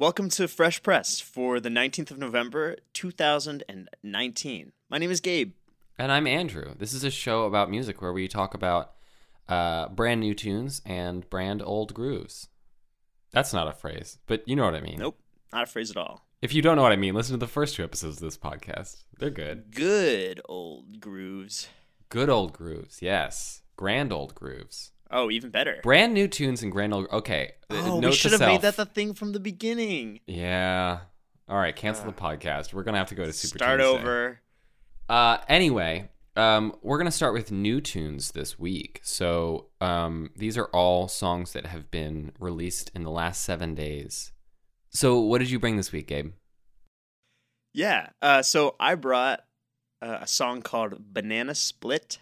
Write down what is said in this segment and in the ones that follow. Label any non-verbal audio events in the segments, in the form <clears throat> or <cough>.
Welcome to Fresh Press for the 19th of November, 2019. My name is Gabe. And I'm Andrew. This is a show about music where we talk about uh, brand new tunes and brand old grooves. That's not a phrase, but you know what I mean. Nope, not a phrase at all. If you don't know what I mean, listen to the first two episodes of this podcast. They're good. Good old grooves. Good old grooves, yes. Grand old grooves. Oh, even better. Brand new tunes and grand old. Okay. uh, Oh, note we should have made that the thing from the beginning. Yeah. All right, cancel the podcast. We're gonna have to go to Super Start Tuesday. over. Uh, anyway, um, we're gonna start with new tunes this week. So um, these are all songs that have been released in the last seven days. So what did you bring this week, Gabe? Yeah. Uh, so I brought uh, a song called Banana Split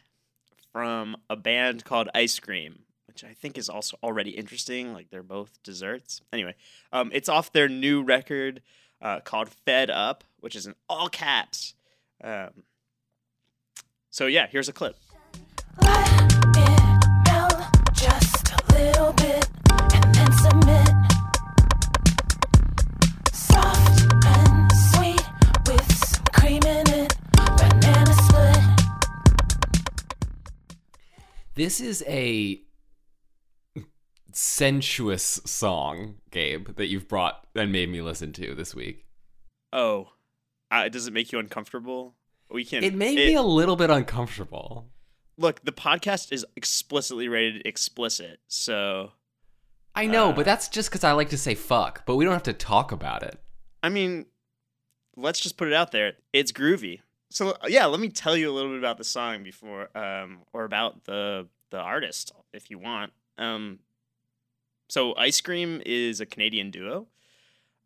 from a band called Ice Cream, which I think is also already interesting. Like they're both desserts. Anyway, um, it's off their new record uh, called Fed Up, which is in all caps. Um, so yeah, here's a clip. Let it just a little bit and then submit. This is a sensuous song, Gabe, that you've brought and made me listen to this week. Oh, uh, does it make you uncomfortable? We can. It made me a little bit uncomfortable. look. The podcast is explicitly rated explicit, so I know, Uh, but that's just because I like to say fuck, but we don't have to talk about it. I mean, let's just put it out there. It's groovy. So yeah, let me tell you a little bit about the song before, um, or about the the artist if you want. Um, so Ice Cream is a Canadian duo,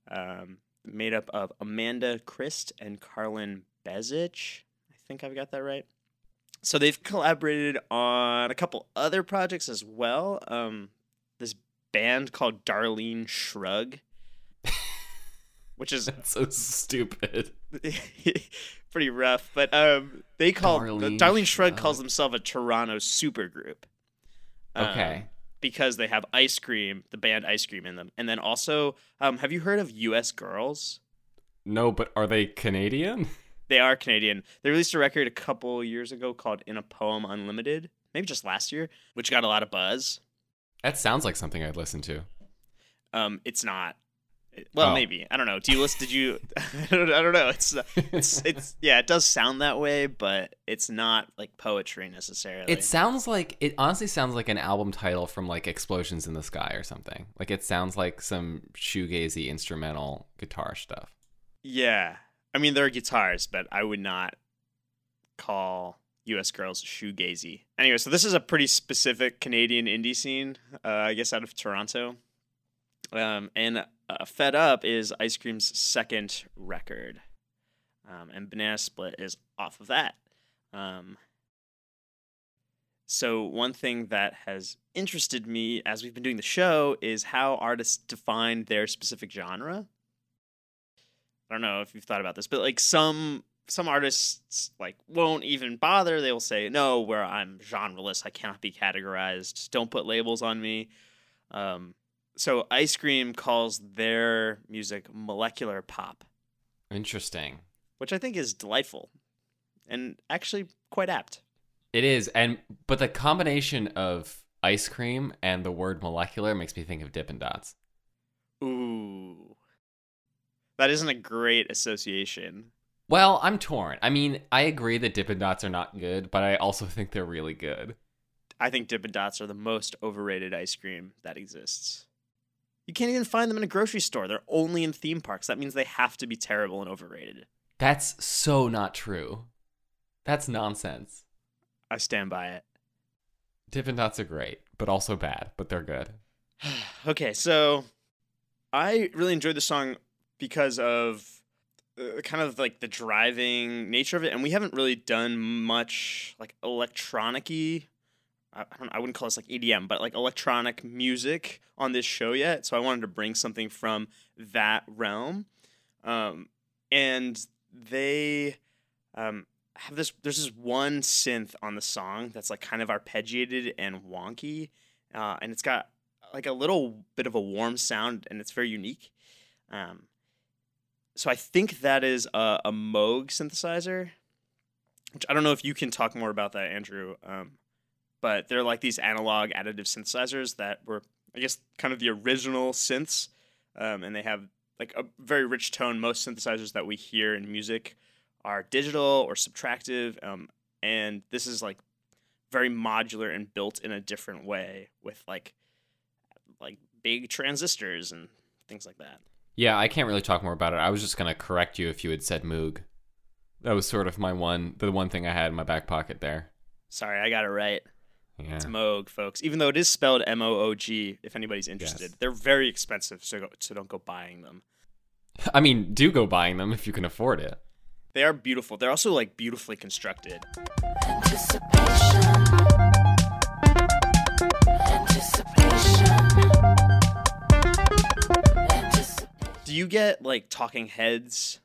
um, made up of Amanda Crist and Carlyn Bezic. I think I've got that right. So they've collaborated on a couple other projects as well. Um, this band called Darlene Shrug, <laughs> which is That's so stupid. <laughs> pretty rough. But um, they call Darlene Darlene, Shrug calls themselves a Toronto supergroup. Um, Okay. because they have Ice Cream, the band Ice Cream in them, and then also, um, have you heard of U.S. Girls? No, but are they Canadian? <laughs> They are Canadian. They released a record a couple years ago called "In a Poem Unlimited," maybe just last year, which got a lot of buzz. That sounds like something I'd listen to. Um, it's not. Well, Oh. maybe I don't know. Do you listen? Did you? <laughs> I don't, know. It's it's it's yeah. It does sound that way, but it's not like poetry necessarily. It sounds like it honestly sounds like an album title from like Explosions in the Sky or something. Like it sounds like some shoegazy instrumental guitar stuff. yeah. I mean, there are guitars, but I would not call U.S. girls shoegazy. Anyway, so this is a pretty specific Canadian indie scene. Uh, I guess out of Toronto. Um, and uh, Fed Up is Ice Cream's second record, um, and Banana Split is off of that. Um, so one thing that has interested me as we've been doing the show is how artists define their specific genre. I don't know if you've thought about this, but like some some artists like won't even bother. They will say, "No, where I'm genreless, I cannot be categorized. Don't put labels on me." Um, so Ice Cream calls their music molecular pop, Interesting. which I think is delightful and actually quite apt. It is, and but the combination of ice cream and the word molecular makes me think of Dippin' Dots. Ooh, that isn't a great association. Well, I'm torn. I mean, I agree that Dippin' Dots are not good, but I also think they're really good. I think Dippin' Dots are the most overrated ice cream that exists. You can't even find them in a grocery store. They're only in theme parks. That means they have to be terrible and overrated. That's so not true. That's nonsense. I stand by it. Dippin' Dots are great, but also bad, but they're good. <sighs> okay, so I really enjoyed the song because of uh, kind of like the driving nature of it, and we haven't really done much like electronic-y. I, don't. I wouldn't call this like EDM, but like electronic music on this show yet. So I wanted to bring something from that realm, um, and they um, have this. There's this one synth on the song that's like kind of arpeggiated and wonky, uh, and it's got like a little bit of a warm sound, and it's very unique. Um, so I think that is a, a Moog synthesizer, which I don't know if you can talk more about that, Andrew. Um, but they're like these analog additive synthesizers that were, I guess, kind of the original synths, um, and they have like a very rich tone. Most synthesizers that we hear in music are digital or subtractive, um, and this is like very modular and built in a different way with like like big transistors and things like that. Yeah, I can't really talk more about it. I was just gonna correct you if you had said Moog. That was sort of my one, the one thing I had in my back pocket there. Sorry, I got it right. Yeah. It's Moog, folks. Even though it is spelled M O O G, if anybody's interested, Yes. they're very expensive, so go, so don't go buying them. I mean, do go buying them if you can afford it. They are beautiful. They're also like beautifully constructed. Anticipation. Anticipation. Anticipation. Do you get like Talking Heads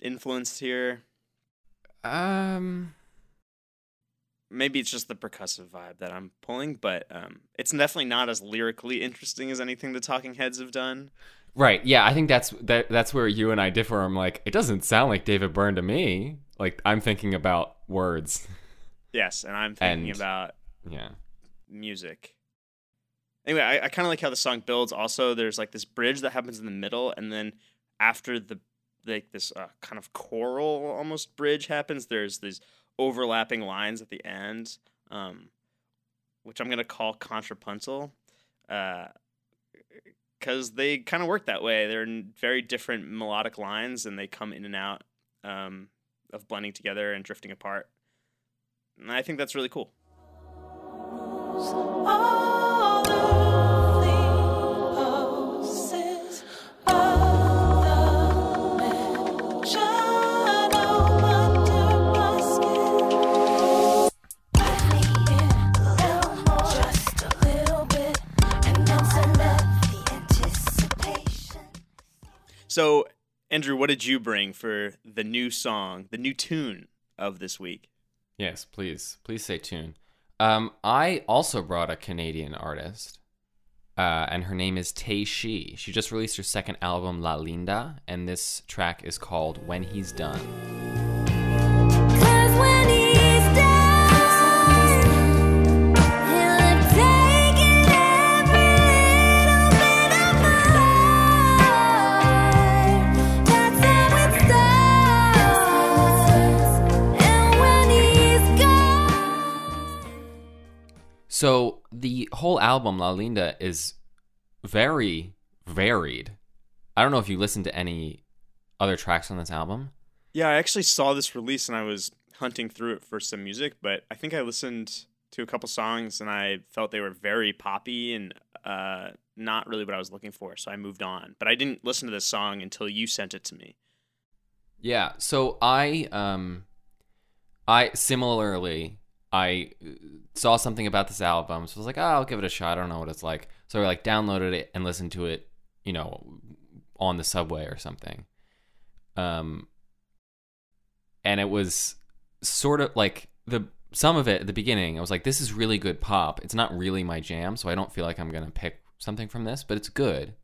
influenced here? Um, Maybe it's just the percussive vibe that I'm pulling, but um, it's definitely not as lyrically interesting as anything the Talking Heads have done. right. Yeah, I think that's that. That's where you and I differ. I'm like, it doesn't sound like David Byrne to me. Like, I'm thinking about words. Yes, and I'm thinking And- about Yeah. music. Anyway, I, I kind of like how the song builds. Also, there's like this bridge that happens in the middle, and then after the like this uh, kind of choral almost bridge happens, there's these overlapping lines at the end, um, which I'm gonna call contrapuntal, because they kind of work that way. They're very different melodic lines, and they come in and out um, of blending together and drifting apart. And I think that's really cool. All Andrew, what did you bring for the new song, the new tune of this week? Yes, please. Please say tune. Um, I also brought a Canadian artist, uh, and her name is Tei Shi. She just released her second album, La Linda, and this track is called When He's Done. So the whole album, La Linda, is very varied. I don't know if you listened to any other tracks on this album. Yeah, I actually saw this release and I was hunting through it for some music, but I think I listened to a couple songs and I felt they were very poppy and uh, not really what I was looking for, so I moved on. But I didn't listen to this song until you sent it to me. Yeah. So I um I similarly I uh, saw something about this album, so I was like, oh, I'll give it a shot. I don't know what it's like. So I like downloaded it and listened to it, you know, on the subway or something. Um and it was sort of like the some of it at the beginning, I was like, this is really good pop. It's not really my jam, so I don't feel like I'm gonna pick something from this, but it's good.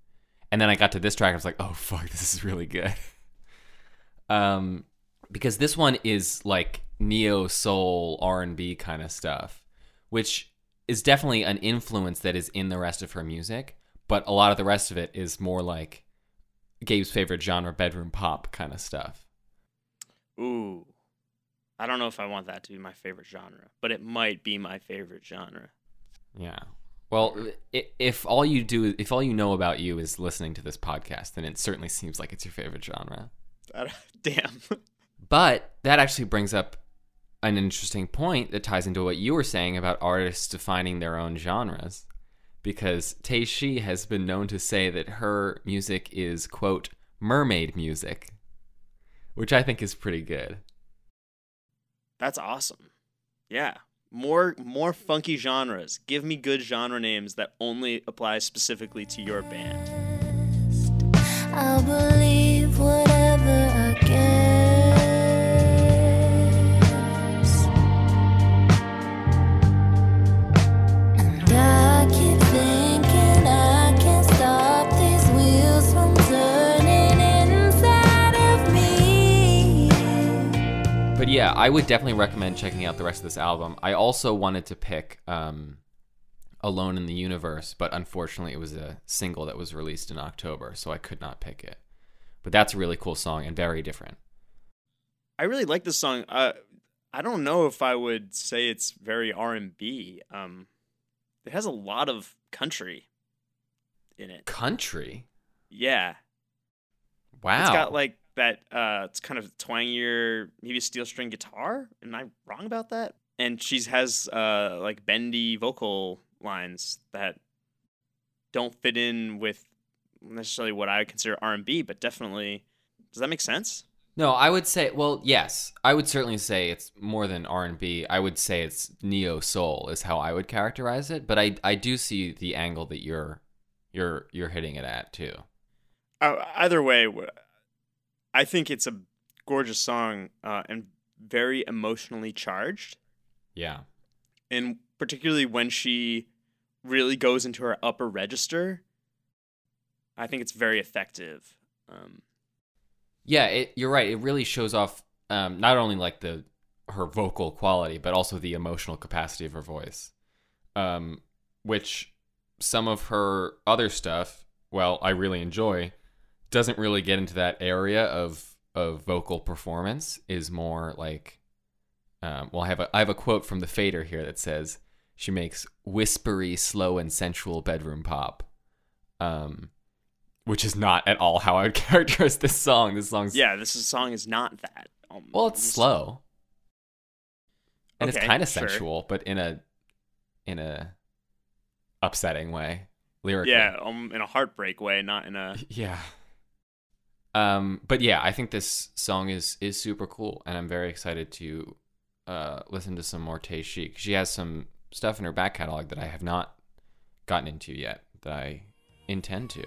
And then I got to this track, I was like, oh fuck, this is really good. <laughs> um because this one is like neo soul r&b kind of stuff which is definitely an influence that is in the rest of her music but a lot of the rest of it is more like gabe's favorite genre bedroom pop kind of stuff Ooh. I don't know if I want that to be my favorite genre, but it might be my favorite genre. yeah well if all you do if all you know about you is listening to this podcast then it certainly seems like it's your favorite genre <laughs> Damn. But that actually brings up an interesting point that ties into what you were saying about artists defining their own genres. Because Tei Shi has been known to say that her music is, quote, mermaid music, which I think is pretty good. That's awesome. Yeah. More more funky genres. Give me good genre names that only apply specifically to your band. Yeah, I would definitely recommend checking out the rest of this album. I also wanted to pick um, Alone in the Universe, but unfortunately, it was a single that was released in October, so I could not pick it. But that's a really cool song and very different. I really like this song. Uh, I don't know if I would say it's very R and B. Um, it has a lot of country in it. Country? Yeah, Wow. it's got like that. Uh, it's kind of twangier, maybe a steel string guitar. Am I wrong about that? And she has uh like bendy vocal lines that don't fit in with necessarily what I would consider R and B, but definitely. Does that make sense? No, I would say, well, yes, I would certainly say it's more than R and B. I would say it's neo soul is how I would characterize it. But I, I do see the angle that you're, you're, you're hitting it at too. uh, either way, I think it's a gorgeous song uh, and very emotionally charged, Yeah, and particularly when she really goes into her upper register. I think it's very effective. Um, yeah, it, you're right. It really shows off um, not only like the her vocal quality, but also the emotional capacity of her voice, um, which some of her other stuff, well, I really enjoy, doesn't really get into that area of of vocal performance. Is more like, um, well, I have a I have a quote from the Fader here that says she makes whispery, slow, and sensual bedroom pop. Um, which is not at all how I would <laughs> characterize this song. This song's yeah, this is, song is not that. Um, well, it's slow, and it's kind of sure. sensual, but in a in a upsetting way, lyrically. Yeah, um, in a heartbreak way, not in a. <laughs> yeah. Um, but yeah, I think this song is is super cool, and I'm very excited to uh, listen to some more Tei Shi. She has some stuff in her back catalog that I have not gotten into yet that I intend to.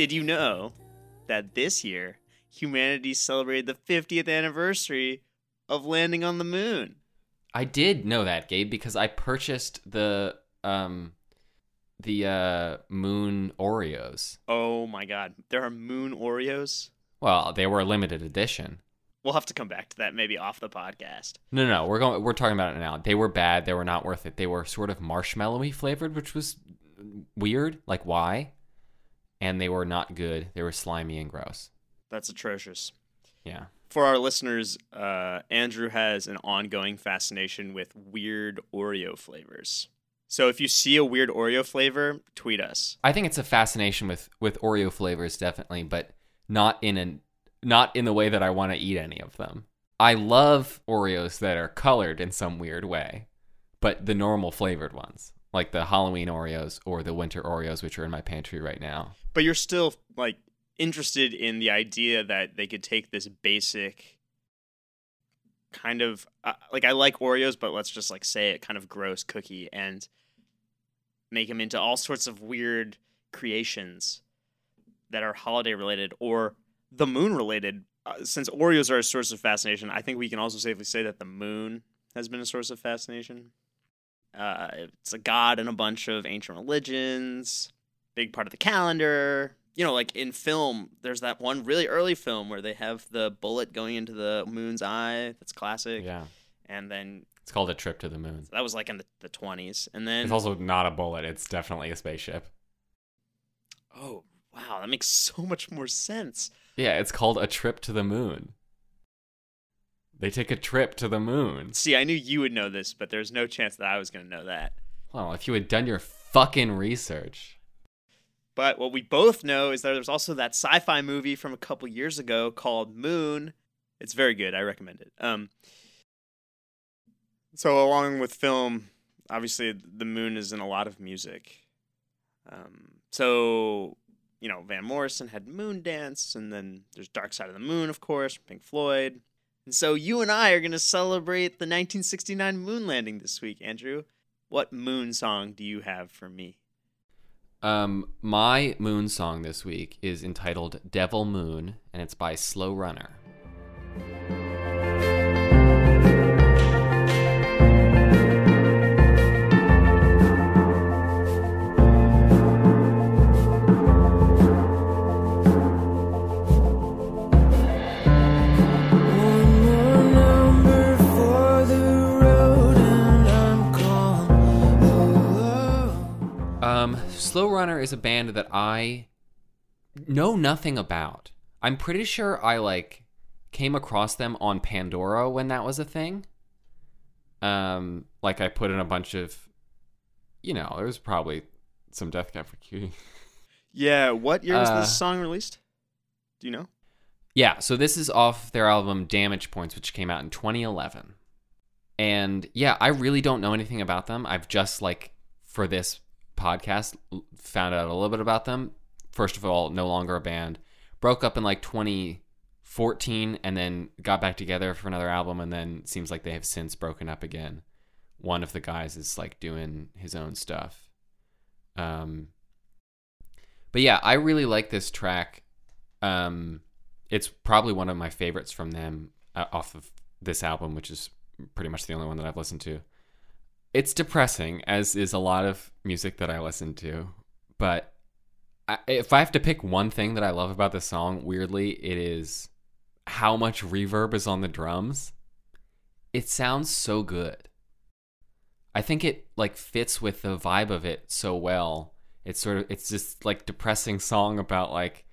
Did you know that this year humanity celebrated the 50th anniversary of landing on the moon? I did know that, Gabe, because I purchased the um the uh moon Oreos. Oh my god, there are moon Oreos. Well, they were a limited edition. We'll have to come back to that maybe off the podcast. No, no, no, we're going we're talking about it now. They were bad, they were not worth it. They were sort of marshmallowy flavored, which was weird, like why? And they were not good. They were slimy and gross. That's atrocious. Yeah. For our listeners, uh, Andrew has an ongoing fascination with weird Oreo flavors. So if you see a weird Oreo flavor, tweet us. I think it's a fascination with with Oreo flavors definitely, but not in an not in the way that I want to eat any of them. I love Oreos that are colored in some weird way, but the normal flavored ones, like the Halloween Oreos or the winter Oreos which are in my pantry right now. But you're still like interested in the idea that they could take this basic kind of uh, like I like Oreos, but let's just like say it kind of gross cookie and make them into all sorts of weird creations that are holiday related or the moon related. Uh, since Oreos are a source of fascination, I think we can also safely say that the moon has been a source of fascination. Uh, it's a god in a bunch of ancient religions, big part of the calendar. You know, like in film, there's that one really early film where they have the bullet going into the moon's eye. That's classic. Yeah. And then It's called a trip to the moon. that was like in the, the 20s. And then, It's also not a bullet, it's definitely a spaceship. oh, wow, that makes <laughs> so much more sense. Yeah, it's called a trip to the moon. They take a trip to the moon. See, I knew you would know this, but there's no chance that I was going to know that. Well, if you had done your fucking research. But what we both know is that there's also that sci-fi movie from a couple years ago called Moon. It's very good. I recommend it. Um, so along with film, obviously the moon is in a lot of music. Um, so you know, Van Morrison had Moon Dance, and then there's Dark Side of the Moon, of course, Pink Floyd. And so you and I are going to celebrate the 1969 moon landing this week, Andrew. What moon song do you have for me? Um, my moon song this week is entitled Devil Moon, and it's by Slow Runner. Slow Runner is a band that I know nothing about. I'm pretty sure I like came across them on Pandora when that was a thing. Um, like I put in a bunch of, you know, there was probably some Death Cab for Cutie. Yeah, what year was Uh, this song released? Do you know? Yeah, so this is off their album Damage Points, which came out in 2011. And yeah, I really don't know anything about them. I've just like for this podcast found out a little bit about them. First of all, no longer a band. Broke up in like 2014 and then got back together for another album and then seems like they have since broken up again. One of the guys is like doing his own stuff. Um but yeah, I really like this track. Um it's probably one of my favorites from them uh, off of this album, which is pretty much the only one that I've listened to. It's depressing, as is a lot of music that I listen to. But I, if I have to pick one thing that I love about this song, weirdly, it is how much reverb is on the drums. It sounds so good. I think it like fits with the vibe of it so well. It's sort of it's just like depressing song about like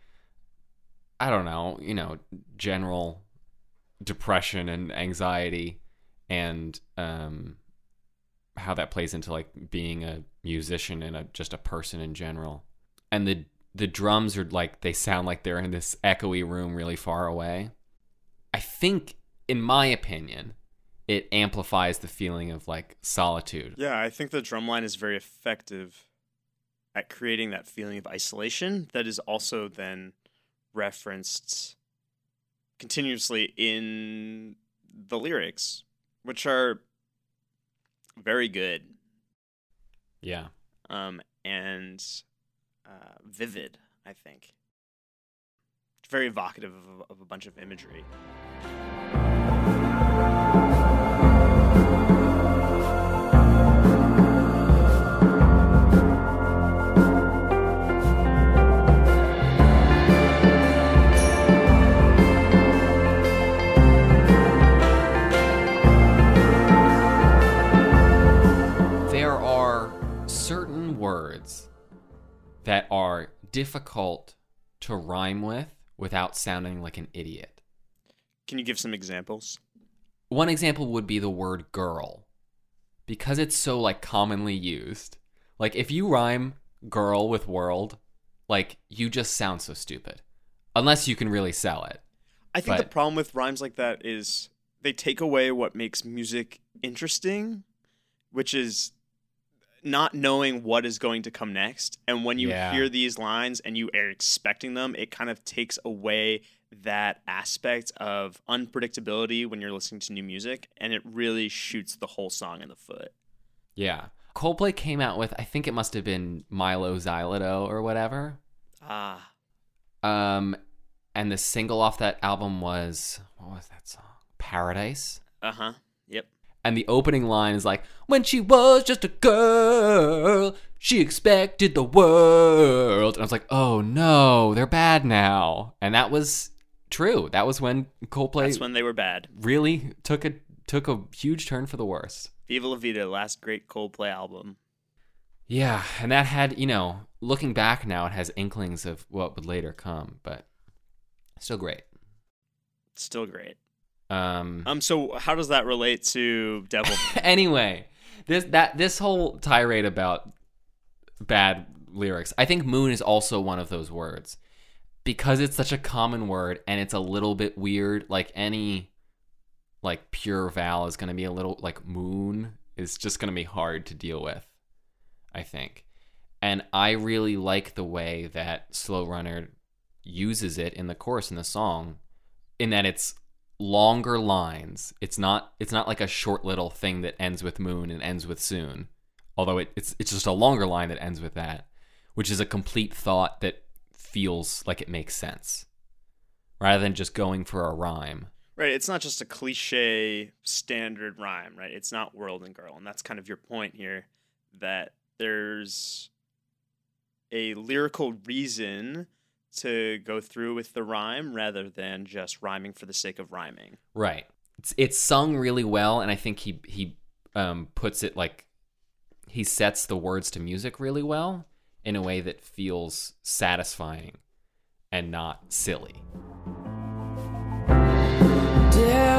I don't know, you know, general depression and anxiety and um how that plays into like being a musician and a just a person in general. And the the drums are like they sound like they're in this echoey room really far away. I think in my opinion, it amplifies the feeling of like solitude. Yeah, I think the drum line is very effective at creating that feeling of isolation that is also then referenced continuously in the lyrics, which are very good Yeah. um, and uh, vivid, I think. It's Very evocative of, of a bunch of imagery. That are difficult to rhyme with without sounding like an idiot. Can you give some examples? One example would be the word girl. Because it's so like commonly used. Like if you rhyme girl with world, like you just sound so stupid. Unless you can really sell it. I think the problem with rhymes like that is they take away what makes music interesting, which is not knowing what is going to come next. And when you Yeah. hear these lines and you are expecting them, it kind of takes away that aspect of unpredictability when you're listening to new music and it really shoots the whole song in the foot. Yeah. Coldplay came out with I think it must have been Mylo Xyloto or whatever. Ah. Um, and the single off that album was what was that song? Paradise. Uh-huh. Yep. And the opening line is like, "When she was just a girl, she expected the world." And I was like, "Oh no, they're bad now." And that was true. That was when Coldplay That's when they were bad. really took a took a huge turn for the worse. Viva La Vida, last great Coldplay album. Yeah, and that had, you know, looking back now, it has inklings of what would later come, but still great. Still great. Um, Um so how does that relate to Devil <laughs> anyway, this that this whole tirade about bad lyrics, I think moon is also one of those words because it's such a common word and it's a little bit weird. Like any like pure vowel is going to be a little like moon is just going to be hard to deal with. I think, and I really like the way that Slow Runner uses it in the chorus in the song, in that it's longer lines. It's not it's not like a short little thing that ends with moon and ends with soon. Although it, it's it's just a longer line that ends with that, which is a complete thought that feels like it makes sense. Rather than just going for a rhyme. Right. It's not just a cliche standard rhyme, right? It's not world and girl. And that's kind of your point here that there's a lyrical reason to go through with the rhyme rather than just rhyming for the sake of rhyming. Right. It's it's sung really well, and I think he he um, puts it like he sets the words to music really well in a way that feels satisfying and not silly. Devil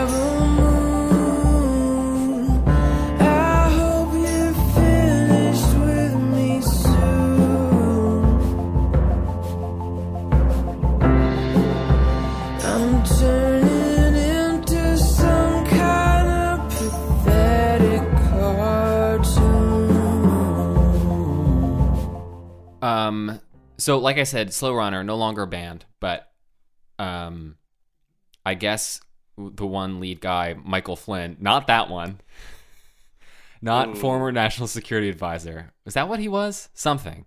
Um. So, like I said, Slow Runner no longer banned, but um, I guess the one lead guy, Michael Flynn, not that one, not Ooh. former national security advisor. Was that what he was? Something.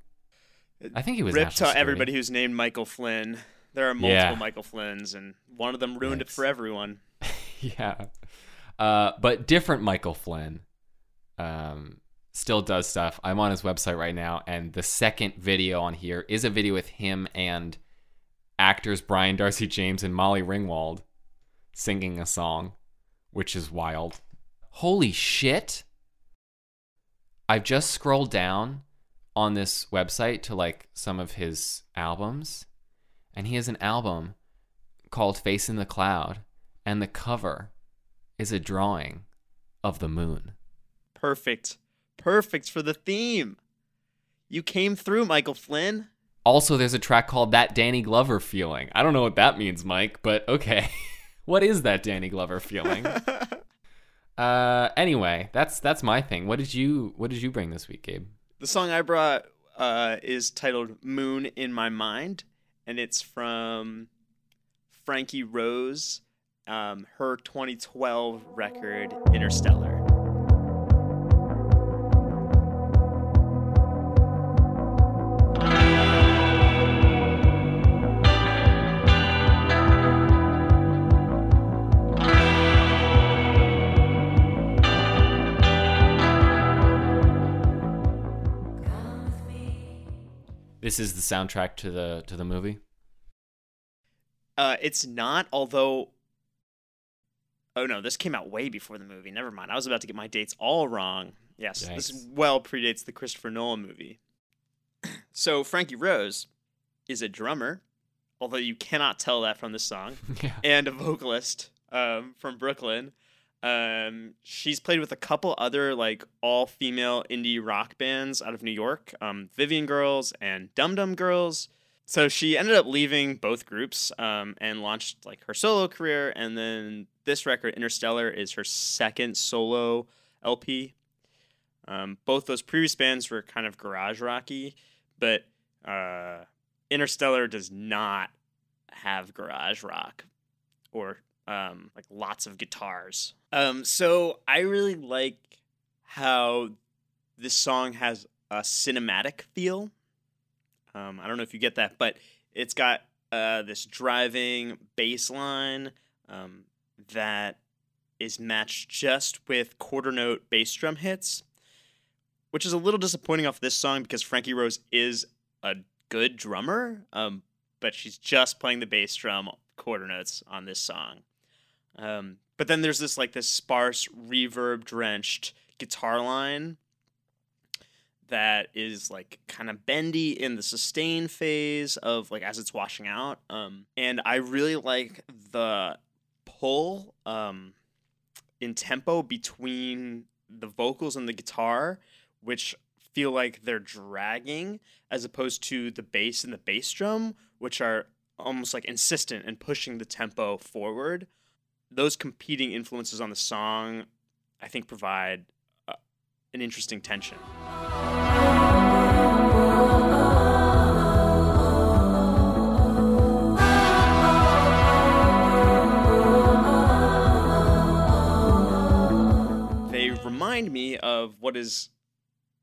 I think he was. Rip national to everybody who's named Michael Flynn. There are multiple Yeah. Michael Flynns, and one of them ruined it for everyone. <laughs> yeah. Uh, but different Michael Flynn um, still does stuff. I'm on his website right now, and the second video on here is a video with him and actors Brian d'Arcy James and Molly Ringwald singing a song, which is wild. Holy shit! I've just scrolled down on this website to like some of his albums, and he has an album called Face in the Cloud, and the cover is a drawing of the moon. Perfect. Perfect for the theme. You came through, Michael Flynn. Also, there's a track called That Danny Glover Feeling. I don't know what that means, Mike, but okay. <laughs> what is that Danny Glover feeling? <laughs> uh anyway, that's that's my thing. What did you what did you bring this week, Gabe? The song I brought uh, is titled Moon in My Mind, and it's from Frankie Rose, um, her 2012 record, Interstellar. This is the soundtrack to the to the movie. Uh, it's not, although. Oh no, this came out way before the movie. Never mind. I was about to get my dates all wrong. Yes, this well predates the Christopher Nolan movie. <clears throat> so Frankie Rose is a drummer, although you cannot tell that from the song, <laughs> yeah. and a vocalist um, from Brooklyn. Um, she's played with a couple other like all female indie rock bands out of New York, um, Vivian Girls and Dum Dum Girls. So she ended up leaving both groups um, and launched like her solo career. And then this record, Interstellar, is her second solo LP. Um, both those previous bands were kind of garage rocky, but uh, Interstellar does not have garage rock or um, like lots of guitars. Um, so I really like how this song has a cinematic feel. Um, I don't know if you get that, but it's got uh, this driving bass line um, that is matched just with quarter note bass drum hits, which is a little disappointing off this song because Frankie Rose is a good drummer, um, but she's just playing the bass drum quarter notes on this song. Um, but then there's this like this sparse reverb drenched guitar line that is like kind of bendy in the sustain phase of like as it's washing out. Um, and I really like the pull um, in tempo between the vocals and the guitar, which feel like they're dragging as opposed to the bass and the bass drum, which are almost like insistent and pushing the tempo forward those competing influences on the song, I think, provide uh, an interesting tension. They remind me of what is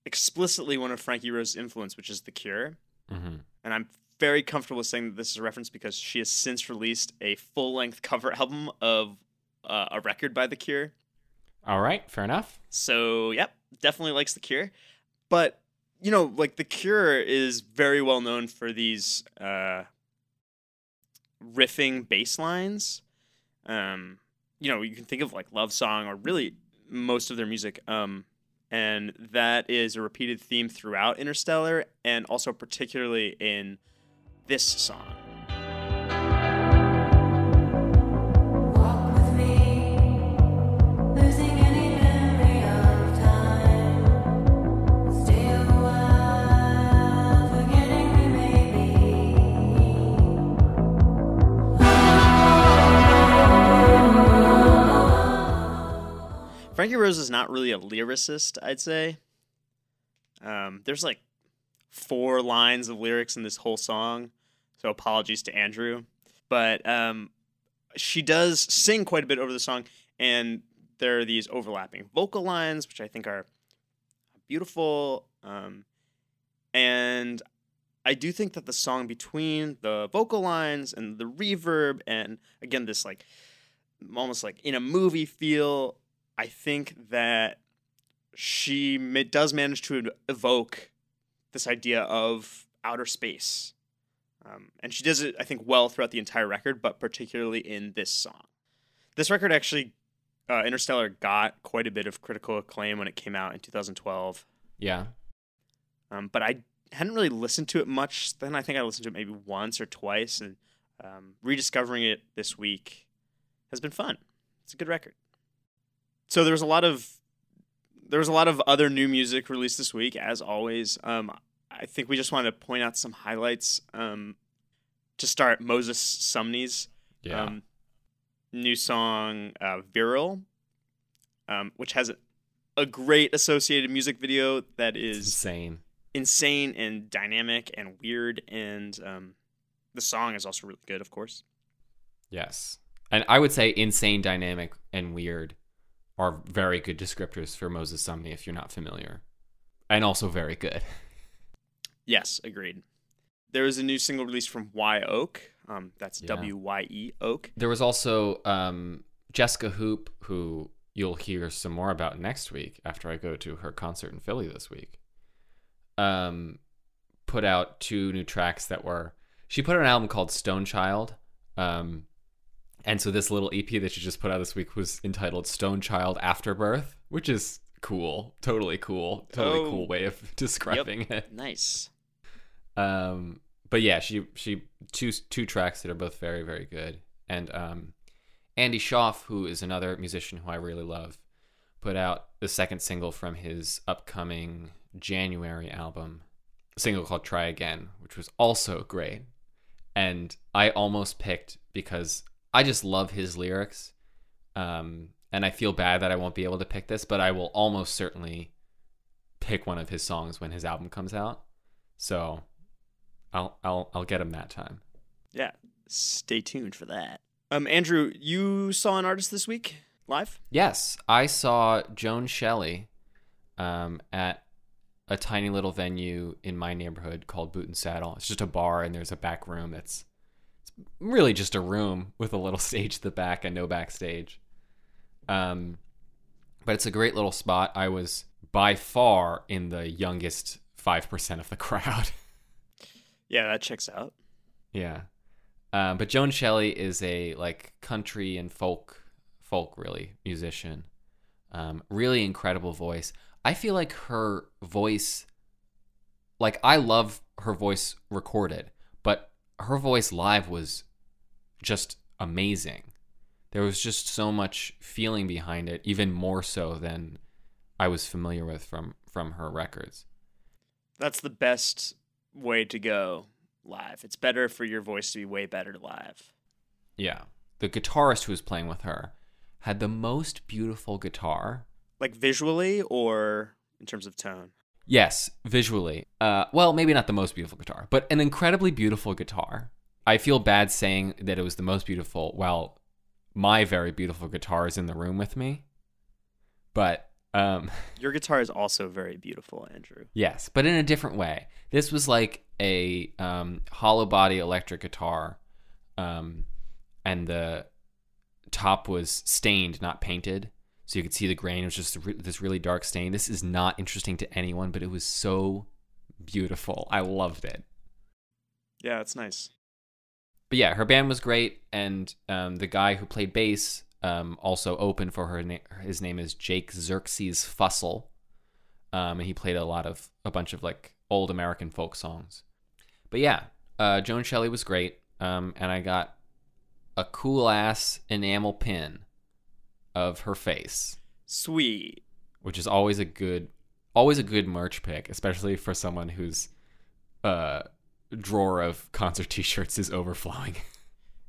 explicitly one of Frankie Rose's influence, which is The Cure. Mm-hmm. And I'm very comfortable saying that this is a reference because she has since released a full length cover album of uh, a record by The Cure. All right, fair enough. So, yep, definitely likes The Cure. But, you know, like The Cure is very well known for these uh, riffing bass lines. Um, you know, you can think of like Love Song or really most of their music. Um, and that is a repeated theme throughout Interstellar and also particularly in this song. Walk with me, losing any memory of time. Stay a while, forgetting we may Frankie Rose is not really a lyricist, I'd say. Um, there's like four lines of lyrics in this whole song, so apologies to Andrew. But um, she does sing quite a bit over the song, and there are these overlapping vocal lines, which I think are beautiful. Um, and I do think that the song between the vocal lines and the reverb, and again, this like almost like in a movie feel, I think that she does manage to evoke this idea of outer space. Um, and she does it, I think, well throughout the entire record, but particularly in this song. This record actually, uh, Interstellar, got quite a bit of critical acclaim when it came out in 2012. Yeah. Um, but I hadn't really listened to it much then. I think I listened to it maybe once or twice, and um, rediscovering it this week has been fun. It's a good record. So there was a lot of there was a lot of other new music released this week, as always. Um, I think we just wanted to point out some highlights. Um, to start, Moses Sumney's Yeah. um, new song uh, "Virile," um, which has a, a great associated music video that is it's insane. insane and dynamic and weird, and um, the song is also really good, of course. Yes. And I would say insane, dynamic, and weird are very good descriptors for Moses Sumney if you're not familiar. And also very good. <laughs> Yes, agreed. There was a new single released from Wye Oak. Um, that's Yeah. W Y E Oak. There was also um, Jesca Hoop, who you'll hear some more about next week after I go to her concert in Philly this week. Um, put out two new tracks that were. She put out an album called Stone Child. Um, and so this little EP that she just put out this week was entitled Stone Child Afterbirth, which is cool. Totally cool. Totally Oh. cool way of <laughs> describing it. Nice. Um, but yeah, she she two two tracks that are both very very good. And um, Andy Shauf, who is another musician who I really love, put out the second single from his upcoming January album, a single called "Try Again," which was also great. And I almost picked because I just love his lyrics. Um, and I feel bad that I won't be able to pick this, but I will almost certainly pick one of his songs when his album comes out. So I'll I'll I'll get him that time. Yeah. Stay tuned for that. Um, Andrew, you saw an artist this week live? Yes, I saw Joan Shelley um, at a tiny little venue in my neighborhood called Boot and Saddle. It's just a bar, and there's a back room. It's it's really just a room with a little <laughs> stage at the back and no backstage. Um, but it's a great little spot. I was by far in the youngest five percent of the <laughs> crowd. Yeah, that checks out. Yeah. Um, but Joan Shelley is a like country and folk folk really musician. Um, really incredible voice. I feel like her voice like I love her voice recorded, but her voice live was just amazing. There was just so much feeling behind it, even more so than I was familiar with from from her records. That's the best way to go live. It's better for your voice to be way better live. Yeah. The guitarist who was playing with her had the most beautiful guitar. Like visually or in terms of tone. Yes, visually. Uh, well, maybe not the most beautiful guitar, but an incredibly beautiful guitar. I feel bad saying that it was the most beautiful while my very beautiful guitar is in the room with me. But Um, Your guitar is also very beautiful, Andrew. yes, but in a different way. This was like a um, hollow body electric guitar, um, and the top was stained, not painted. So you could see the grain. It was just re- this really dark stain. This is not interesting to anyone, but it was so beautiful. I loved it. Yeah, it's nice. but yeah, her band was great, and um, the guy who played bass um, also open for her. Na- his name is Jake Xerxes Fussell, um, and he played a lot of a bunch of like old American folk songs. But yeah, uh, Joan Shelley was great, um, and I got a cool ass enamel pin of her face, Sweet. which is always a good, always a good merch pick, especially for someone whose uh, drawer of concert <laughs> T-shirts is overflowing.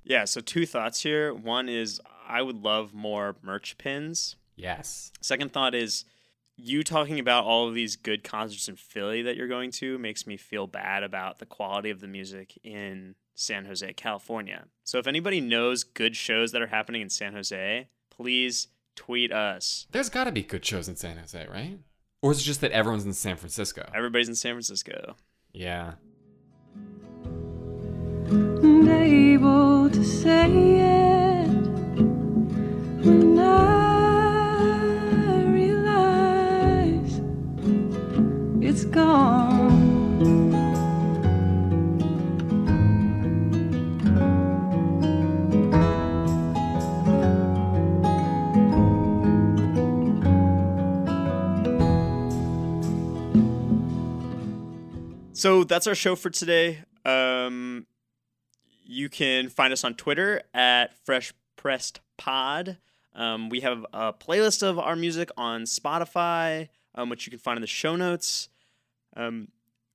Yeah, so two thoughts here. One is I would love more merch pins. yes. Second thought is you talking about all of these good concerts in Philly that you're going to makes me feel bad about the quality of the music in San Jose, California. So if anybody knows good shows that are happening in San Jose, please tweet us. There's got to be good shows in San Jose, right? Or is it just that everyone's in San Francisco? Everybody's in San Francisco. Yeah. and able to say it gone. So that's our show for today. Um, you can find us on Twitter at Fresh Pressed Pod. Um, we have a playlist of our music on Spotify, um, which you can find in the show notes. Um,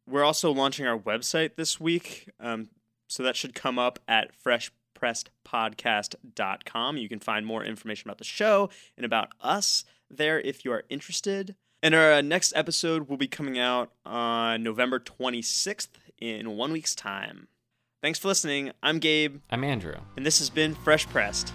we're also launching our website this week, um, so that should come up at freshpressedpodcast.com. You can find more information about the show and about us there if you are interested. And our uh, next episode will be coming out on November 26th in one week's time. Thanks for listening. I'm Gabe, I'm Andrew. and this has been Fresh Pressed.